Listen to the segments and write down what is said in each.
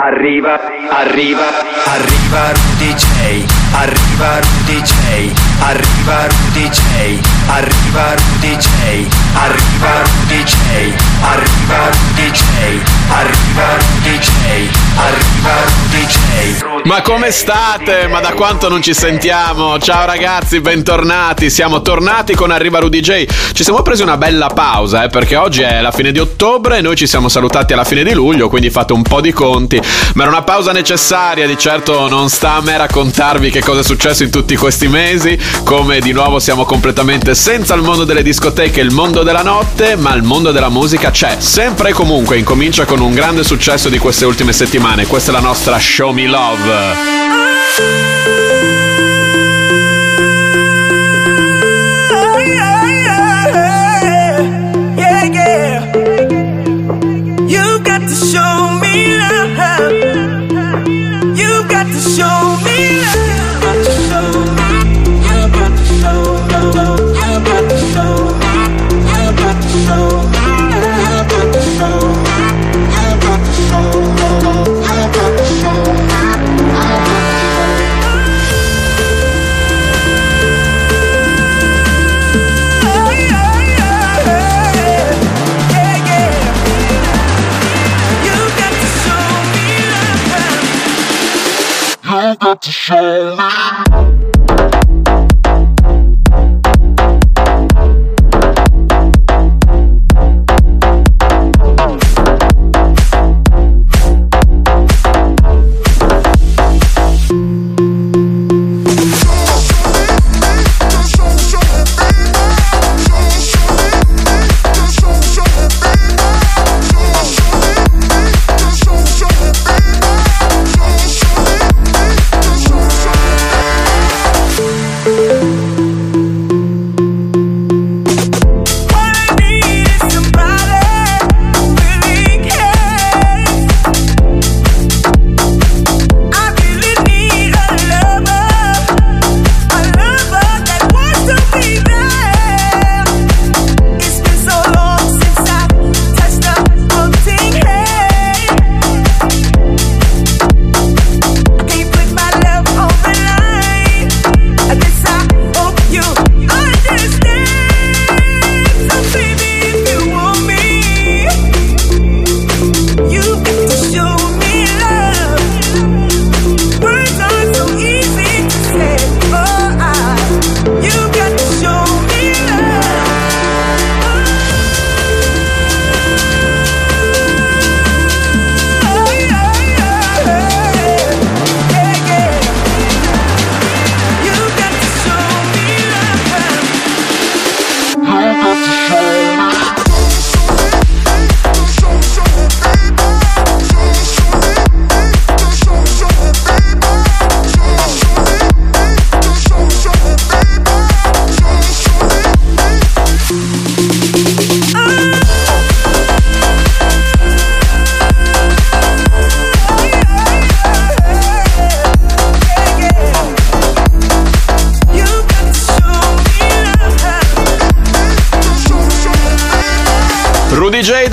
Arriva, arriva, arriva un DJ, arriva un DJ, arriva Rudy J, arriva Rudy J, arriva Rudy J, arriva Rudy arriva Rudy arriva Rudy. Ma come state? Ma da quanto non ci sentiamo? Ciao ragazzi, bentornati. Siamo tornati con Arriva Rudy J. Ci siamo presi una bella pausa, eh, perché oggi è la fine di ottobre e noi ci siamo salutati alla fine di luglio, quindi fate un po' di conti ma era una pausa necessaria, di certo non sta a me raccontarvi che cosa è successo in tutti questi mesi, come di nuovo siamo completamente senza il mondo delle discoteche e il mondo della notte, ma il mondo della musica c'è, sempre e comunque, incomincia con un grande successo di queste ultime settimane, questa è la nostra Show Me Love. shoulder to shoulder.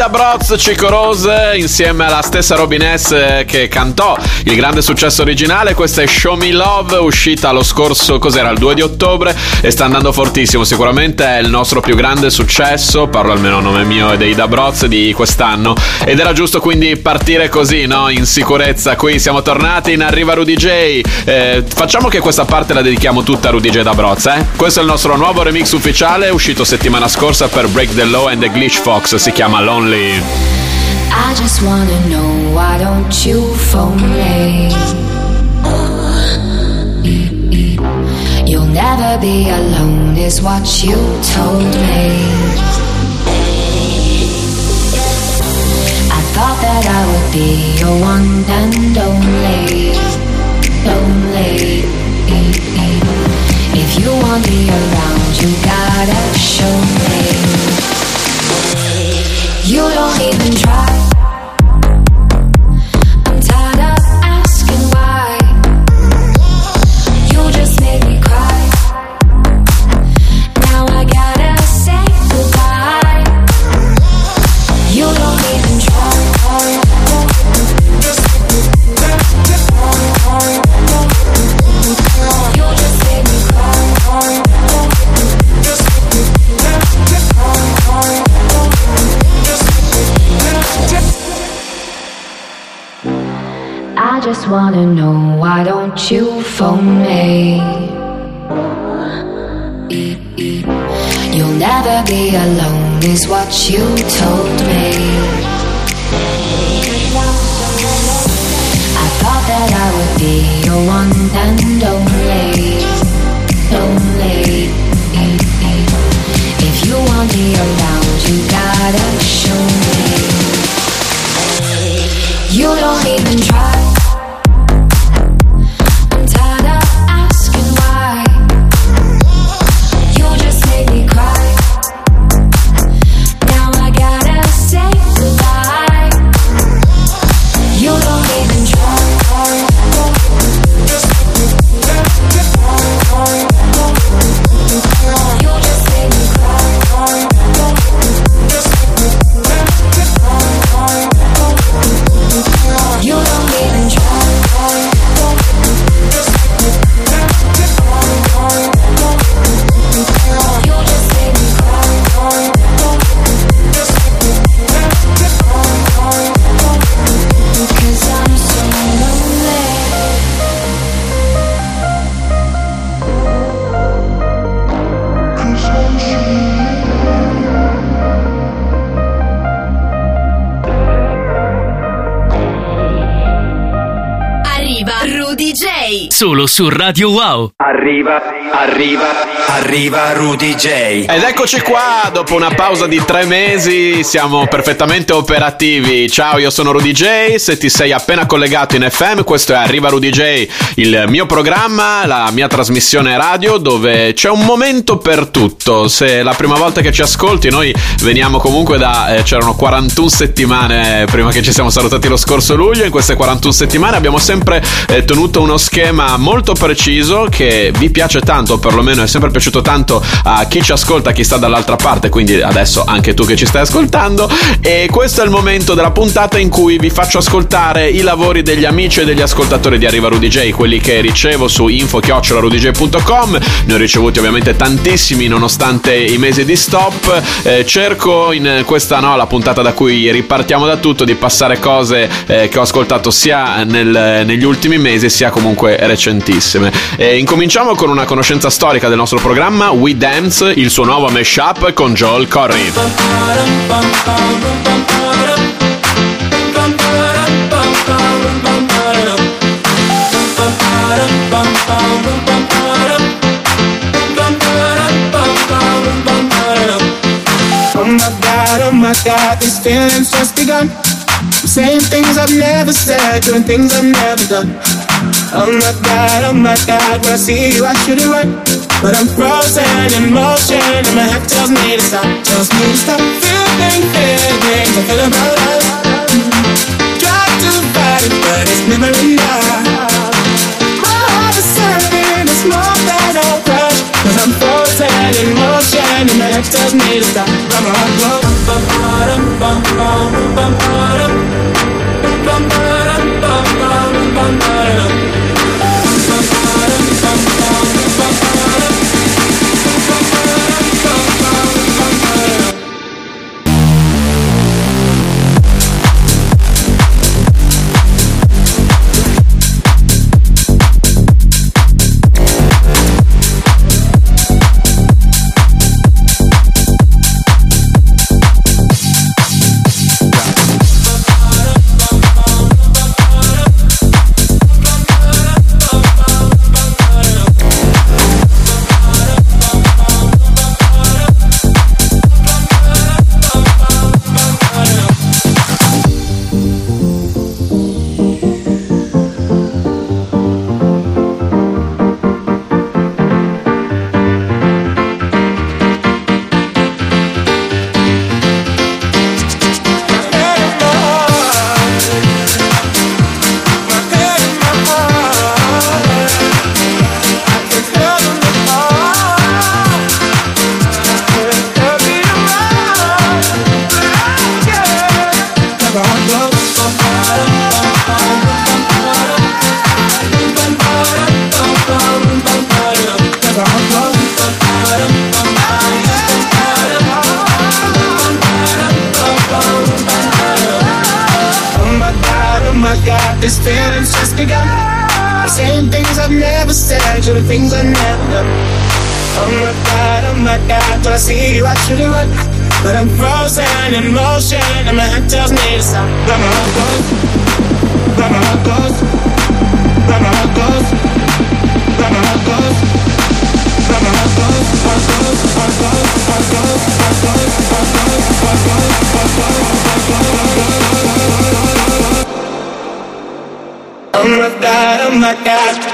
Broz, Chico Rose insieme alla stessa Robin S che cantò il grande successo originale. Questa è Show Me Love, uscita lo scorso, cos'era, il 2 di ottobre e sta andando fortissimo. Sicuramente è il nostro più grande successo, parlo almeno a nome mio e dei Da Broz di quest'anno. Ed era giusto quindi partire così, no? In sicurezza. Qui siamo tornati in Arriva Rudy J. Eh, facciamo che questa parte la dedichiamo tutta a Rudy J da Broz, eh? Questo è il nostro nuovo remix ufficiale, uscito settimana scorsa per Break the Law and the Glitch Fox. Si chiama Lonely. I just wanna know why don't you phone me? You'll never be alone, is what you told me. I thought that I would be your one and only. Phone me? You'll never be alone, is what you told Solo su Radio Wow. Arriva, arriva, arriva Rudy J. Ed eccoci qua, dopo una pausa di tre mesi siamo perfettamente operativi. Ciao, io sono Rudy J, se ti sei appena collegato in FM, questo è Arriva Rudy J, il mio programma, la mia trasmissione radio dove c'è un momento per tutto. Se è la prima volta che ci ascolti, noi veniamo comunque da... Eh, c'erano 41 settimane prima che ci siamo salutati lo scorso luglio, in queste 41 settimane abbiamo sempre eh, tenuto uno schema molto preciso che vi piace tanto, perlomeno è sempre piaciuto tanto a chi ci ascolta, chi sta dall'altra parte, quindi adesso anche tu che ci stai ascoltando. E questo è il momento della puntata in cui vi faccio ascoltare i lavori degli amici e degli ascoltatori di Arriva Rudy J, quelli che ricevo su info-rudyj.com. Ne ho ricevuti ovviamente tantissimi nonostante i mesi di stop. Eh, cerco in questa no, la puntata da cui ripartiamo da tutto di passare cose eh, che ho ascoltato sia nel- negli ultimi mesi sia comunque recentissime. E incominciamo con una conoscenza storica del nostro programma We Dance, il suo nuovo mashup con Joel Corry. My god, these feelings just begun. Saying things I've never said, doing things I've never done. Oh my god, oh my god, when I see you, I should run. But I'm frozen in motion, and my head tells me to stop, tells me to stop. Feeling feelings I feel about love. Try to fight it, but it's never enough. My heart is serving, it's more than a crush. Cause I'm frozen in motion, and my head tells me to stop. But my heart goes bum, ba-dum, bum, bum, bum, ba-dum. Bum, ba-dum, bum, bum, bum, ba-dum. Bum, the gosh.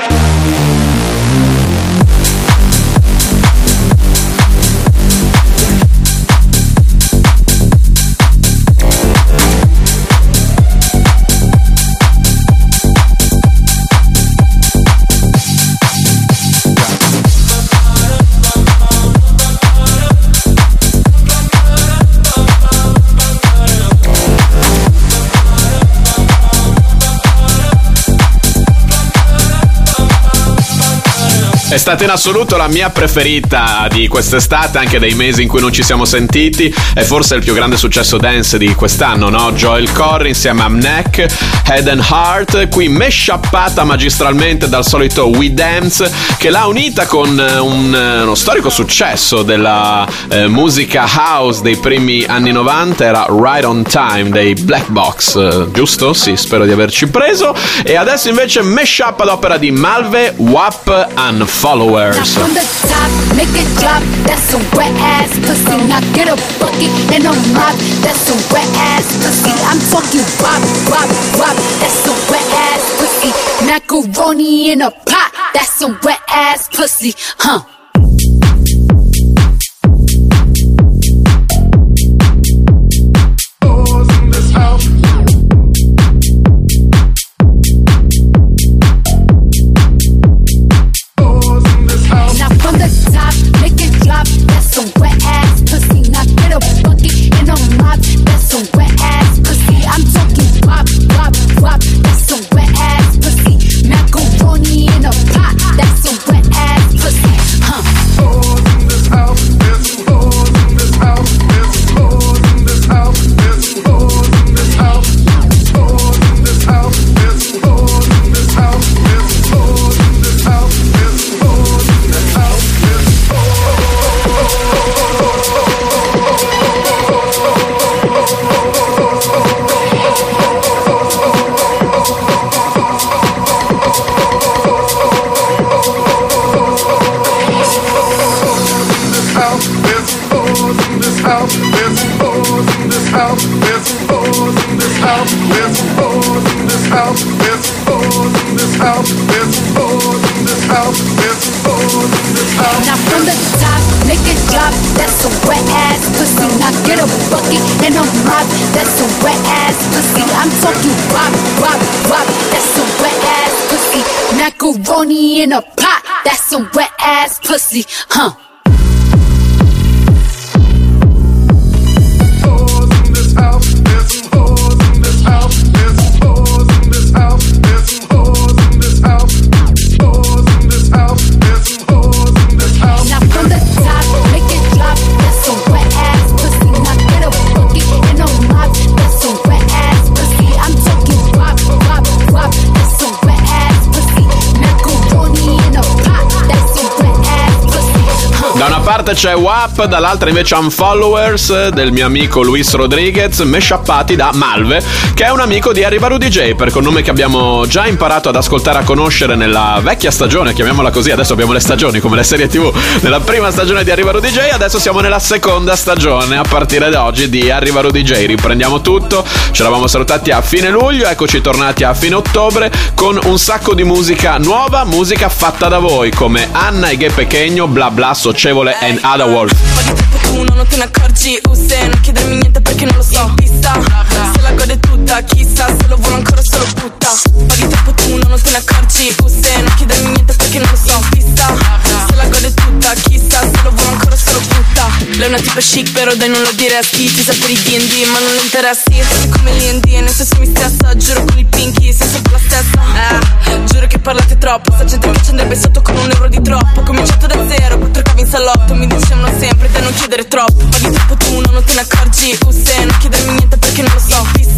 È stata in assoluto la mia preferita di quest'estate, anche dei mesi in cui non ci siamo sentiti. È forse il più grande successo dance di quest'anno, no? Joel Corey insieme a Mnek, Head and Heart, qui meshappata magistralmente dal solito We Dance, che l'ha unita con eh, un, eh, uno storico successo della eh, musica house dei primi anni 90, era Right on Time dei Black Box, eh, giusto? Sì, spero di averci preso. E adesso invece mashup ad opera di Malve, WAP and Now Followers. from the top, make it drop. That's some wet ass pussy. Now get a bucket and a mop. That's some wet ass pussy. I'm talking wop, wop, wop. That's some wet ass pussy. Macaroni in a pot. That's some wet ass pussy, huh? Parte c'è WAP, dall'altra invece Unfollowers del mio amico Luis Rodriguez, meshappati da Malve, che è un amico di Arrivaru DJ, perché un nome che abbiamo già imparato ad ascoltare e a conoscere nella vecchia stagione, chiamiamola così, adesso abbiamo le stagioni come le serie tv, nella prima stagione di Arrivaru DJ, adesso siamo nella seconda stagione a partire da oggi di Arrivaru DJ. Riprendiamo tutto, ci eravamo salutati a fine luglio, eccoci tornati a fine ottobre con un sacco di musica nuova, musica fatta da voi, come Anna e Ghe Pechegno, Bla Bla, Socievole and Ma di tempo tu non te ne accorgi Usse, non chiedermi niente perché non lo so. Pista, se la gode tutta Chissà, se lo vuole ancora solo putta di tempo tu non te ne accorgi Usse, non chiedermi niente perché non lo so. Pista, Lei è una tipa chic però dai non lo diresti. Ti sa per i D&D ma non le interessi. Sei come l'I&D e nel senso mi stressa Giuro con il pinky sei sempre la stessa. Eh, Giuro che parlate troppo. Sta gente che ci andrebbe sotto con un euro di troppo. Cominciato da zero, quattro cavi in salotto. Mi dicevano sempre da non chiedere troppo. Parli troppo tu, non te ne accorgi. Usse, non chiedermi niente perché non lo so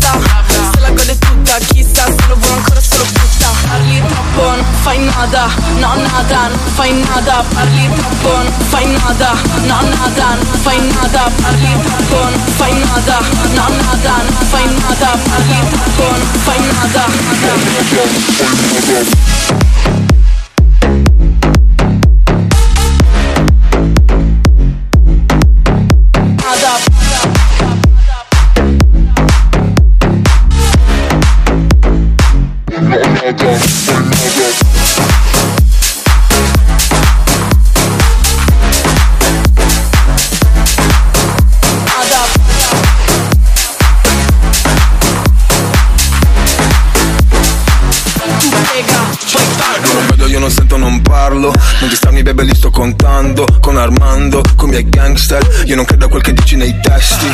nada No, nada, non fai nada Parli troppo, non fai nada No, nada, non fai nada Parli troppo, non fai nada No, nada, non fai nada Parli troppo, non fai nada Io non credo a quel che dici nei testi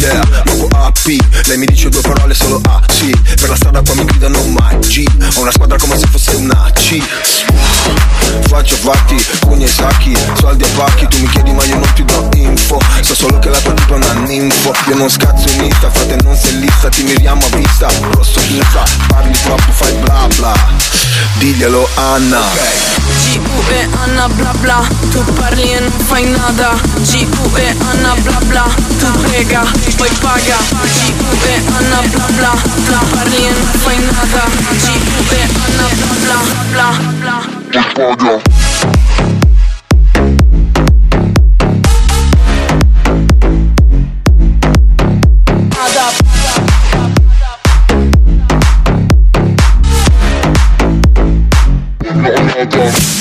Yeah, nuovo AP Lei mi dice due parole solo A, sì Per la strada qua mi gridano Maggi Ho una squadra come se fosse una C. Faccio fatti, pugni e sacchi Soldi a pacchi, tu mi chiedi ma io non ti do info. So solo che la tua tipa è una ninfo. Io non scazzo in Insta, frate non sei lista Ti miriamo a vista, rosso insta Parli troppo, fai bla bla. Diglielo Anna. G-U-E Anna bla bla. Tu parli e non fai nada. G-U-E Anna bla bla. Tu prega, poi paga G-U-E Anna bla bla Tu parli e non fai nada G-U-E Anna bla bla bla bla. Nada Qui lo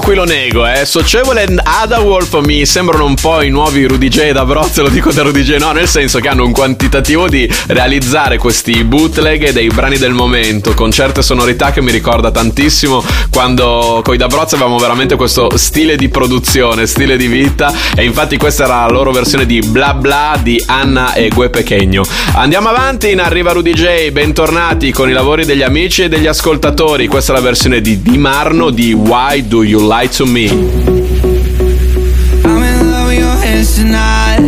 qui lo nego, eh. Socievole e Ada Wolf mi sembrano un po' i nuovi Rudy J da Brozzo, lo dico da Rudy J, no, nel senso che hanno un quantitativo di realizzare questi bootleg dei brani del momento con certe sonorità che mi ricorda tantissimo quando con i da Brozzo avevamo veramente questo stile di produzione, stile di vita e infatti questa era la loro versione di Bla Bla di Anna e Gue Pechegno. Andiamo avanti, in arriva Rudy J, bentornati con i lavori degli amici e degli ascoltatori, questa è la versione di Di Marno di Why Do You Lie to Me? I'm in love with your hands tonight.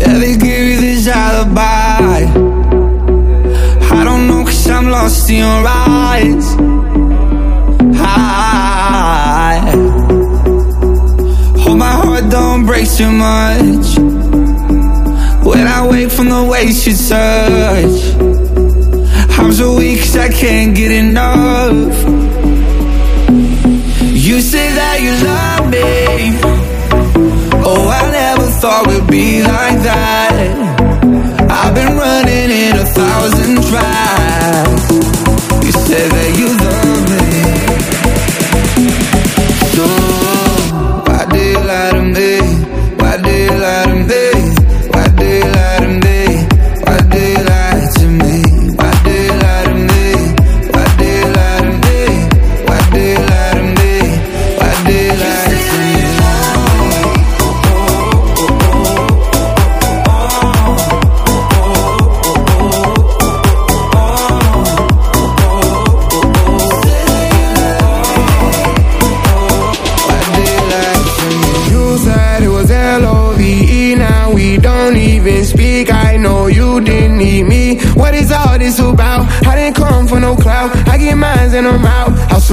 Yeah, they give you this alibi. I don't know, cause I'm lost in your eyes. I hope my heart don't break too much. When I wake from the way you touch, I'm so weak weak 'cause I can't get enough. That you love me. Oh, I never thought we'd be like that. I've been running in a thousand tries. You say that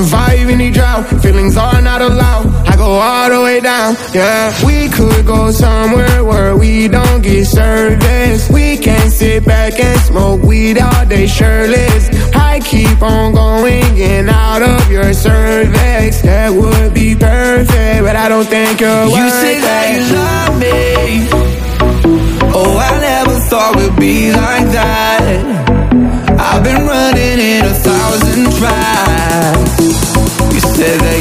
survive any drought Feelings are not allowed I go all the way down Yeah, we could go somewhere Where we don't get service We can sit back and smoke weed all day shirtless I keep on going in out of your cervix That would be perfect But I don't think you're worth it. You worth say that you love me. Oh, I never thought we'd be like that. I've been running in a thousand tries. You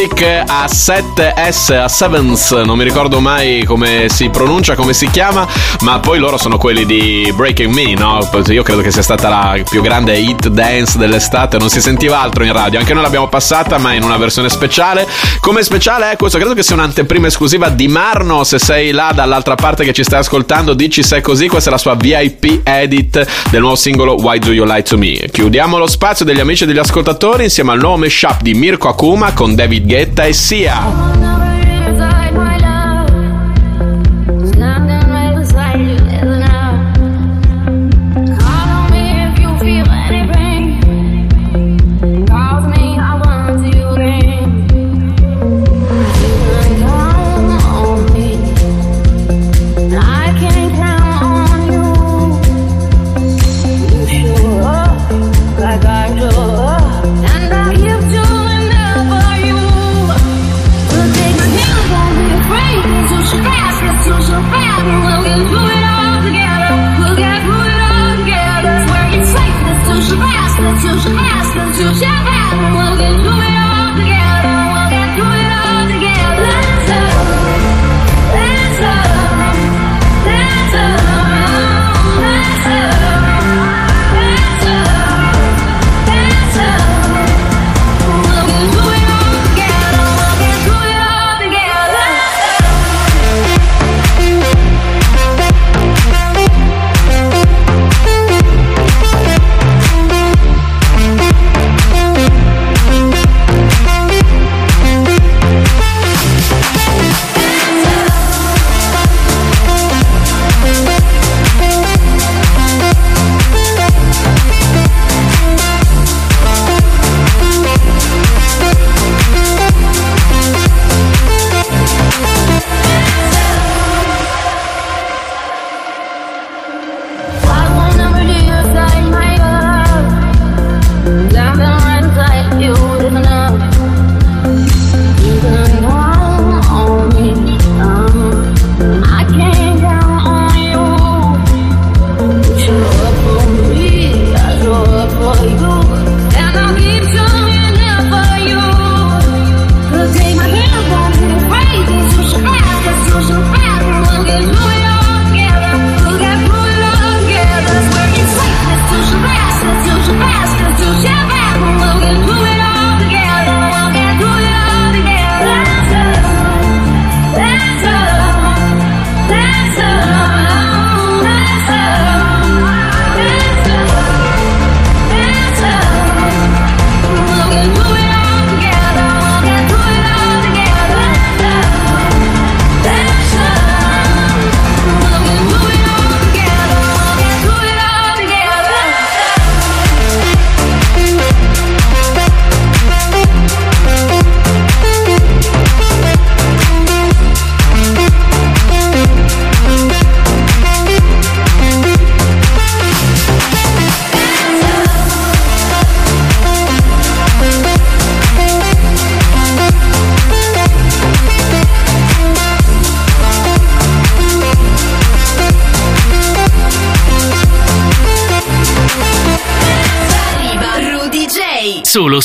Topic a 7S, a Sevens, non mi ricordo mai come si pronuncia, come si chiama, ma poi loro sono quelli di Breaking Me, no? Io credo che sia stata la più grande hit dance dell'estate, non si sentiva altro in radio, anche noi l'abbiamo passata, ma in una versione speciale. Come speciale è questo, credo che sia un'anteprima esclusiva di Marno, se sei là dall'altra parte che ci stai ascoltando, dici se è così, questa è la sua VIP edit del nuovo singolo Why Do You Lie To Me. Chiudiamo lo spazio degli amici e degli ascoltatori insieme al nuovo mashup di Mirko Akuma con David Guetta e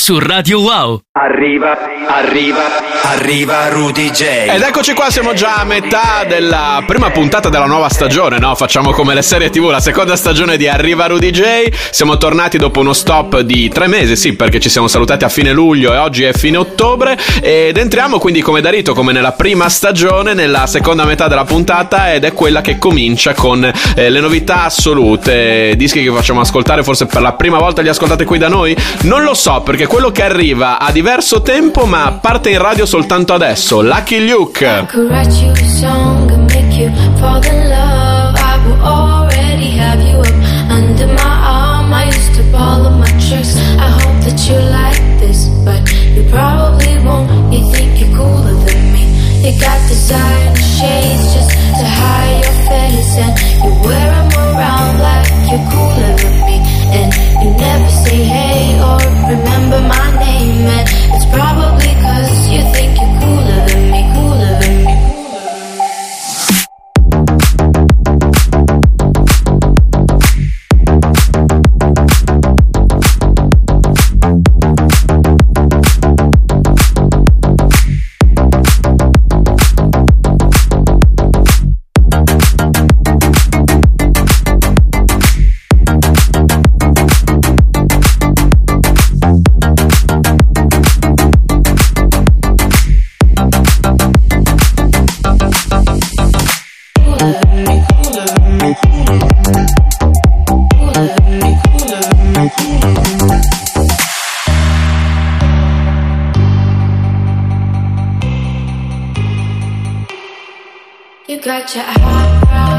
su Radio Wow. Arriva, arriva, arriva Rudy J. Ed eccoci qua, siamo già a metà della prima puntata della nuova stagione, no? Facciamo come le serie TV, la seconda stagione di Arriva Rudy J. Siamo tornati dopo uno stop di tre mesi, sì, perché ci siamo salutati a fine luglio e oggi è fine ottobre. Ed entriamo quindi come da rito, come nella prima stagione, nella seconda metà della puntata ed è quella che comincia con eh, le novità assolute. Dischi che facciamo ascoltare forse per la prima volta li ascoltate qui da noi? Non lo so, perché quello che arriva ha diverso tempo, ma parte in radio soltanto adesso. Lucky Luke. could write you a song and got your high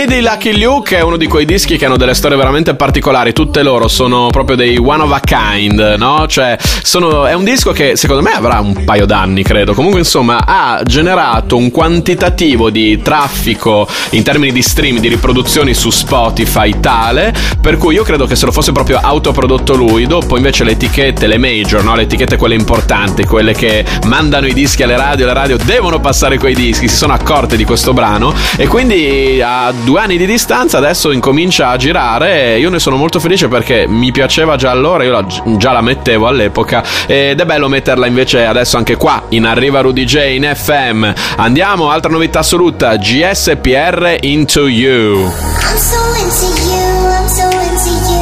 me. Di Lucky Luke è uno di quei dischi che hanno delle storie veramente particolari, tutte loro sono proprio dei one of a kind, no? Cioè, sono, è un disco che secondo me avrà un paio d'anni, credo. Comunque, insomma, ha generato un quantitativo di traffico in termini di stream, di riproduzioni su Spotify tale, per cui io credo che se lo fosse proprio autoprodotto lui, dopo invece le etichette, le major, no? Le etichette quelle importanti, quelle che mandano i dischi alle radio, le radio devono passare quei dischi, si sono accorte di questo brano e quindi a due anni di distanza adesso incomincia a girare io ne sono molto felice perché mi piaceva già allora, io la- già la mettevo all'epoca ed è bello metterla invece adesso anche qua in Arriva Rudy J in FM. Andiamo, altra novità assoluta, GSPR Into You. I'm so into you, I'm so into you.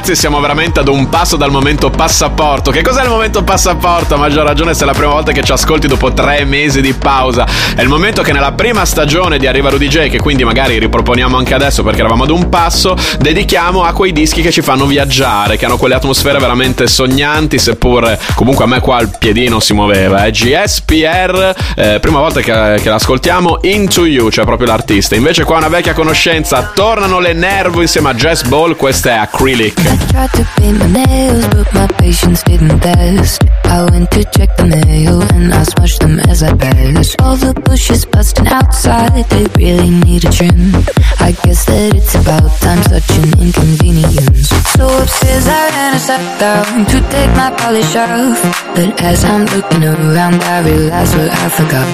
Ragazzi siamo veramente ad un passo dal momento passaporto. Che cos'è il momento passaporto? A maggior ragione se è la prima volta che ci ascolti dopo tre mesi di pausa. È il momento che nella prima stagione di Arriva Rudy J, che quindi magari riproponiamo anche adesso perché eravamo ad un passo, dedichiamo a quei dischi che ci fanno viaggiare, che hanno quelle atmosfere veramente sognanti, seppur comunque a me qua il piedino si muoveva. Eh. GSPR, eh, prima volta che, che l'ascoltiamo, Into You, cioè proprio l'artista. Invece qua una vecchia conoscenza, tornano le Nervo insieme a Jazz Ball, questa è Acrylic. I tried to paint my nails, but my patience didn't last. I went to check the mail and I smushed them as I passed. All the bushes busting outside, they really need a trim. I guess that it's about time, such an inconvenience. So upstairs I ran and sat down to take my polish off. But as I'm looking around, I realize what I forgot.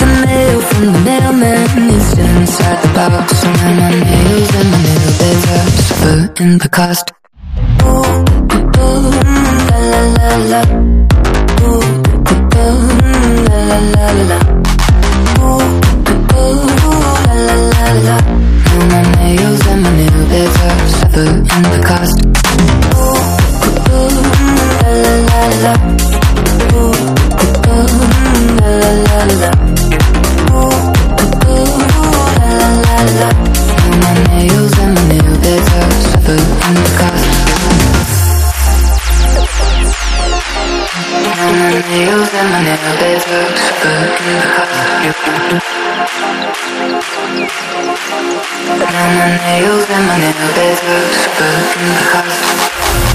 The mail from the mailman is inside the box. Now my nails and my nail beds are suffering the cost. Ooh, ooh, ooh, la la la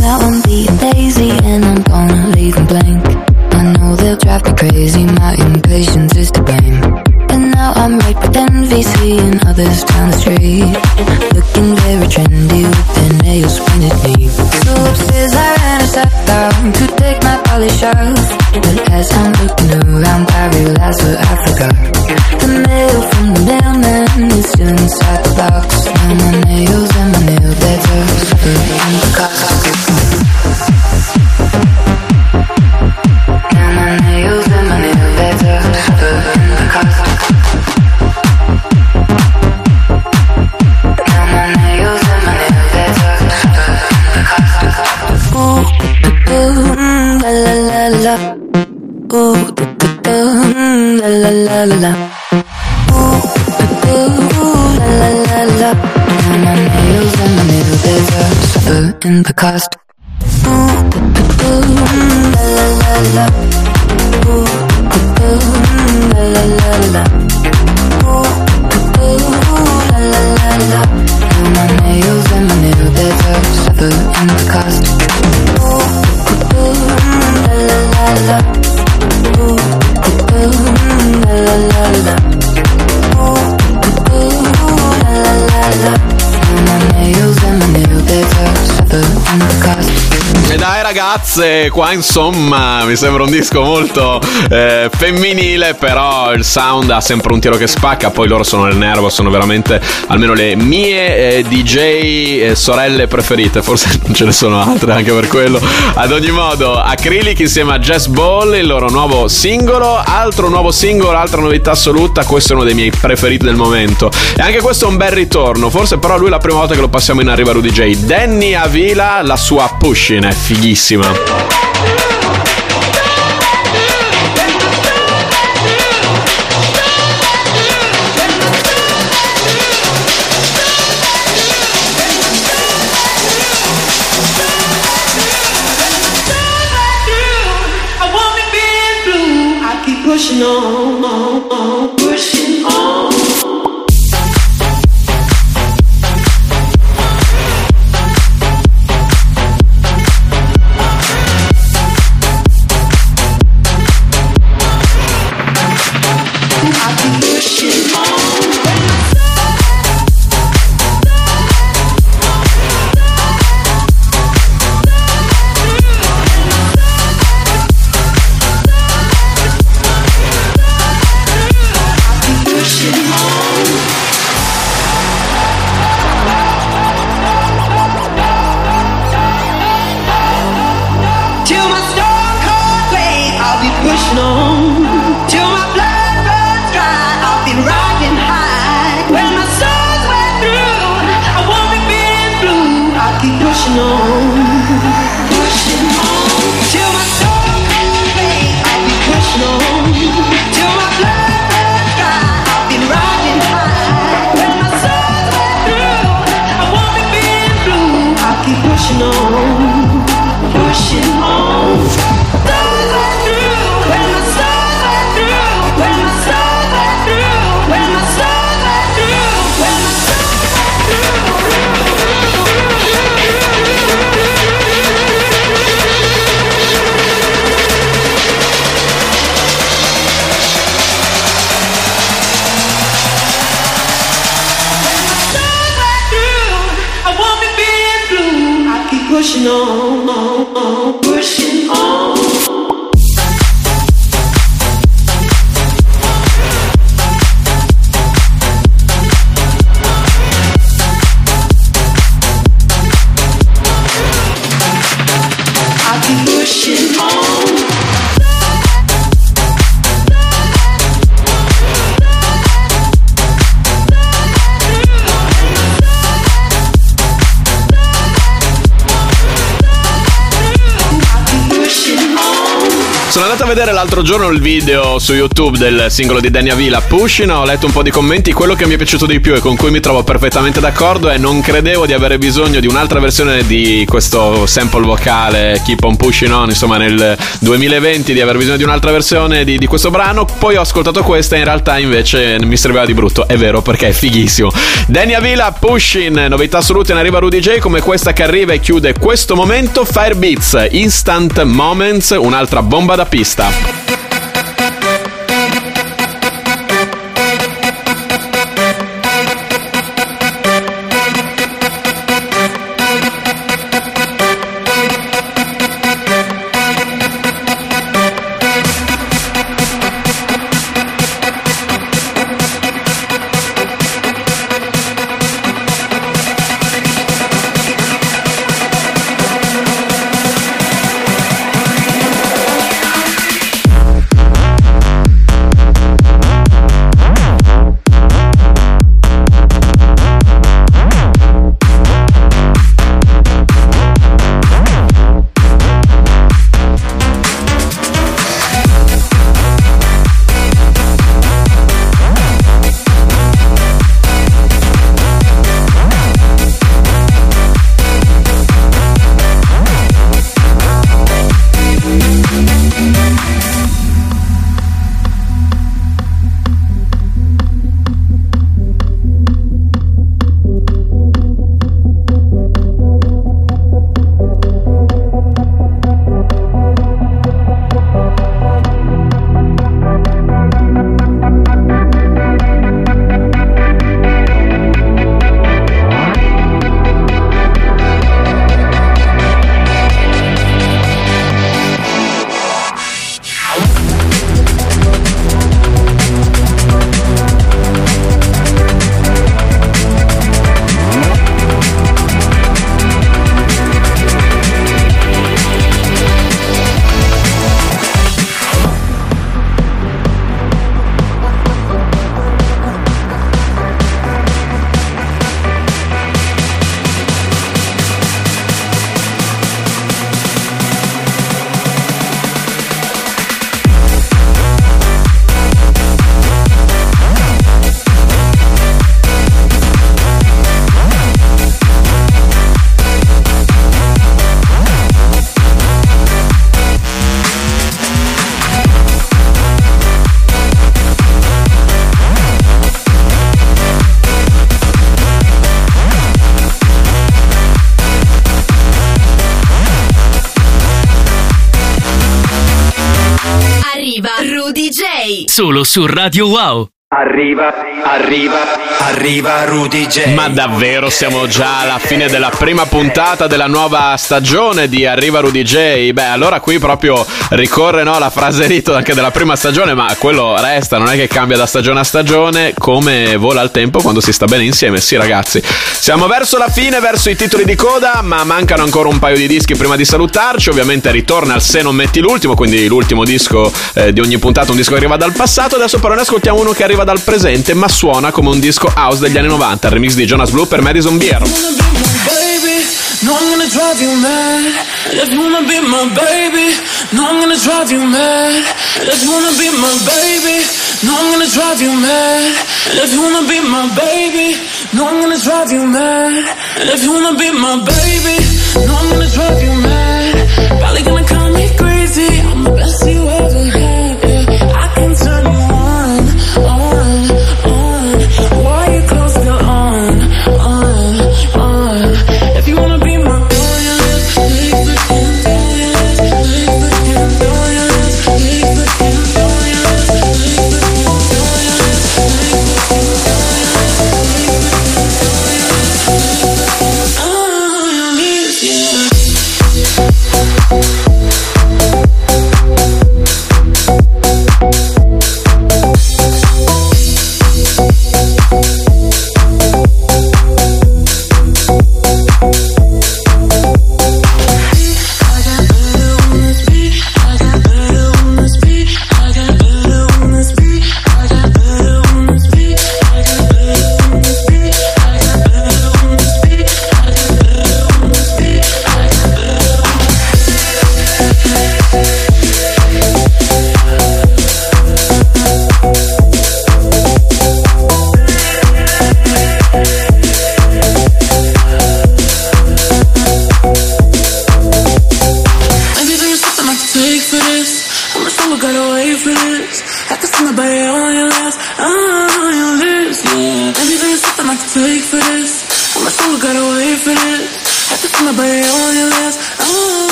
Now I'm being lazy and I'm gonna leave them blank. I know they'll drive me crazy, my impatience is to blame. And now I'm right with envy, seeing others down the street. Looking very trendy with their nails painted neat. So upstairs I ran and sat down to take my polish off. But as I'm looking around, I realize what I forgot. The mail from the mailman is still inside the box. Now my nails and my nail beds are suffering the cost. Ragazze, qua insomma mi sembra un disco molto eh, femminile, però il sound ha sempre un tiro che spacca, poi loro sono nel nervo, sono veramente almeno le mie eh, DJ eh, sorelle preferite, forse non ce ne sono altre anche per quello. Ad ogni modo, Acrylic insieme a Jazz Ball, il loro nuovo singolo, altro nuovo singolo, altra novità assoluta, questo è uno dei miei preferiti del momento. E anche questo è un bel ritorno, forse però lui è la prima volta che lo passiamo in arriva Rudy J. Danny Avila, la sua Pushin è fighissima. I wanna be blue. I keep pushing on, on, on, pushing on. On, vedere l'altro giorno il video su YouTube del singolo di Dania Villa, Pushing, ho letto un po' di commenti, quello che mi è piaciuto di più e con cui mi trovo perfettamente d'accordo è non credevo di avere bisogno di un'altra versione di questo sample vocale Keep on Pushing On, insomma nel 2020 di aver bisogno di un'altra versione di, di questo brano, poi ho ascoltato questa e in realtà invece mi serviva di brutto, è vero perché è fighissimo. Dania Villa, Pushing, novità assolute in arriva Rudy J come questa che arriva e chiude questo momento, Fire Beats, Instant Moments, un'altra bomba da pista. Arriva Solo su Radio Wow. Arriva, arriva, arriva Rudy J. Ma davvero siamo già alla fine della prima puntata della nuova stagione di Arriva Rudy J? Beh, allora qui proprio ricorre no, la frase rito anche della prima stagione, ma quello resta, non è che cambia da stagione a stagione, come vola il tempo quando si sta bene insieme. Sì, ragazzi, siamo verso la fine, verso i titoli di coda, ma mancano ancora un paio di dischi prima di salutarci. Ovviamente ritorna al Se non metti l'ultimo, quindi l'ultimo disco eh, di ogni puntata, un disco che arriva dal passato. Adesso però ne ascoltiamo uno che arriva dal presente, ma suona come un disco house degli anni 90, il remix di Jonas Blue per Madison Beer. No, I'm gonna drive you mad. If you wanna be my baby, no, I'm gonna drive you mad. If you wanna be my baby, no, I'm gonna drive you mad. If you wanna be my baby.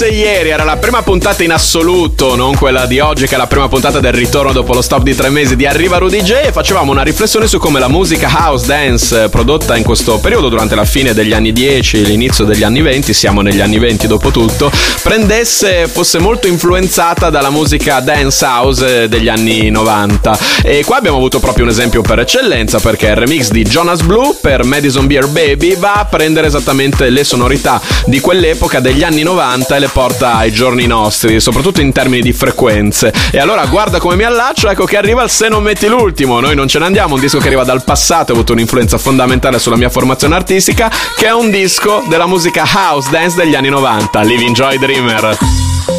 Come se fosse ieri, era la prima puntata in assoluto, non quella di oggi che è la prima puntata del ritorno dopo lo stop di tre mesi di Arriva Rudy J e facevamo una riflessione su come la musica house dance eh, prodotta in questo periodo durante la fine degli anni 10 e l'inizio degli anni 20, siamo negli anni 20 dopo tutto, prendesse, fosse molto influenzata dalla musica dance house eh, degli anni 90 e qua abbiamo avuto proprio un esempio per eccellenza perché il remix di Jonas Blue per Madison Beer Baby va a prendere esattamente le sonorità di quell'epoca degli anni 90 e le porta ai giorni nostri, soprattutto in termini di frequenze. E allora guarda come mi allaccio, ecco che arriva il Se non metti l'ultimo. Noi non ce ne andiamo, un disco che arriva dal passato, ha avuto un'influenza fondamentale sulla mia formazione artistica, che è un disco della musica house dance degli anni 90, Living Joy Dreamer.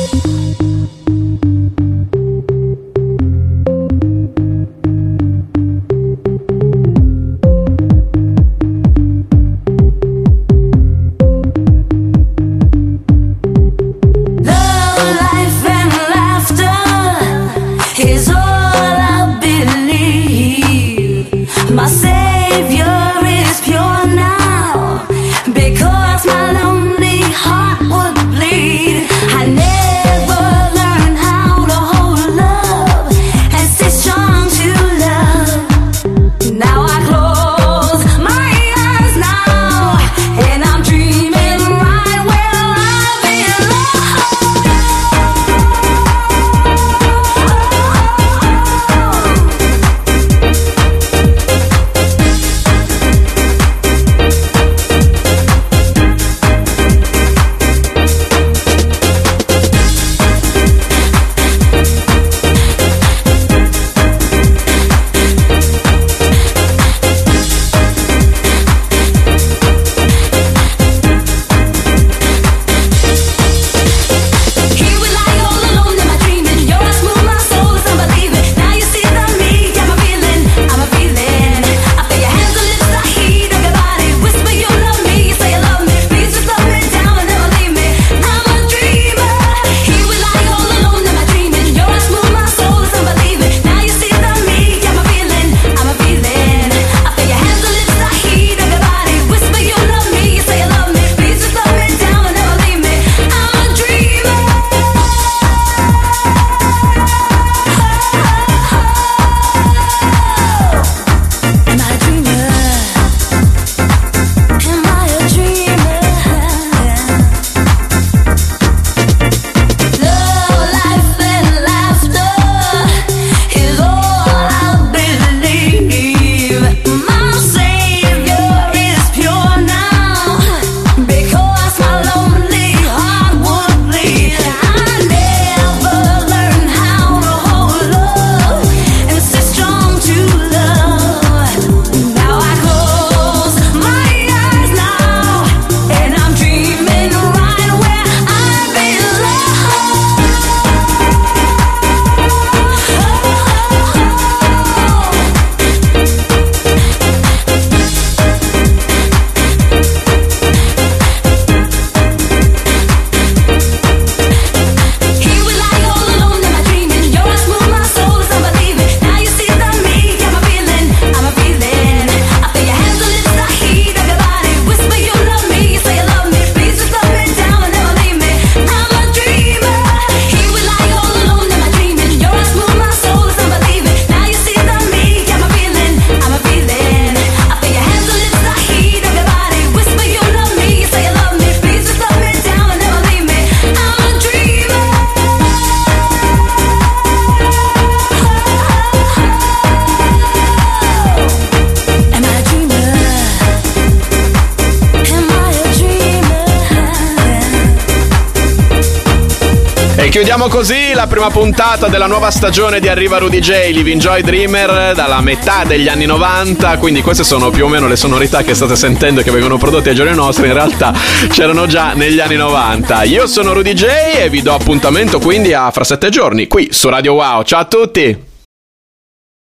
Chiudiamo così la prima puntata della nuova stagione di Arriva Rudy J, Live Enjoy Dreamer dalla metà degli anni 90, quindi queste sono più o meno le sonorità che state sentendo e che vengono prodotte ai giorni nostri, in realtà c'erano già negli anni 90. Io sono Rudy J e vi do appuntamento quindi a fra sette giorni qui su Radio Wow. Ciao a tutti!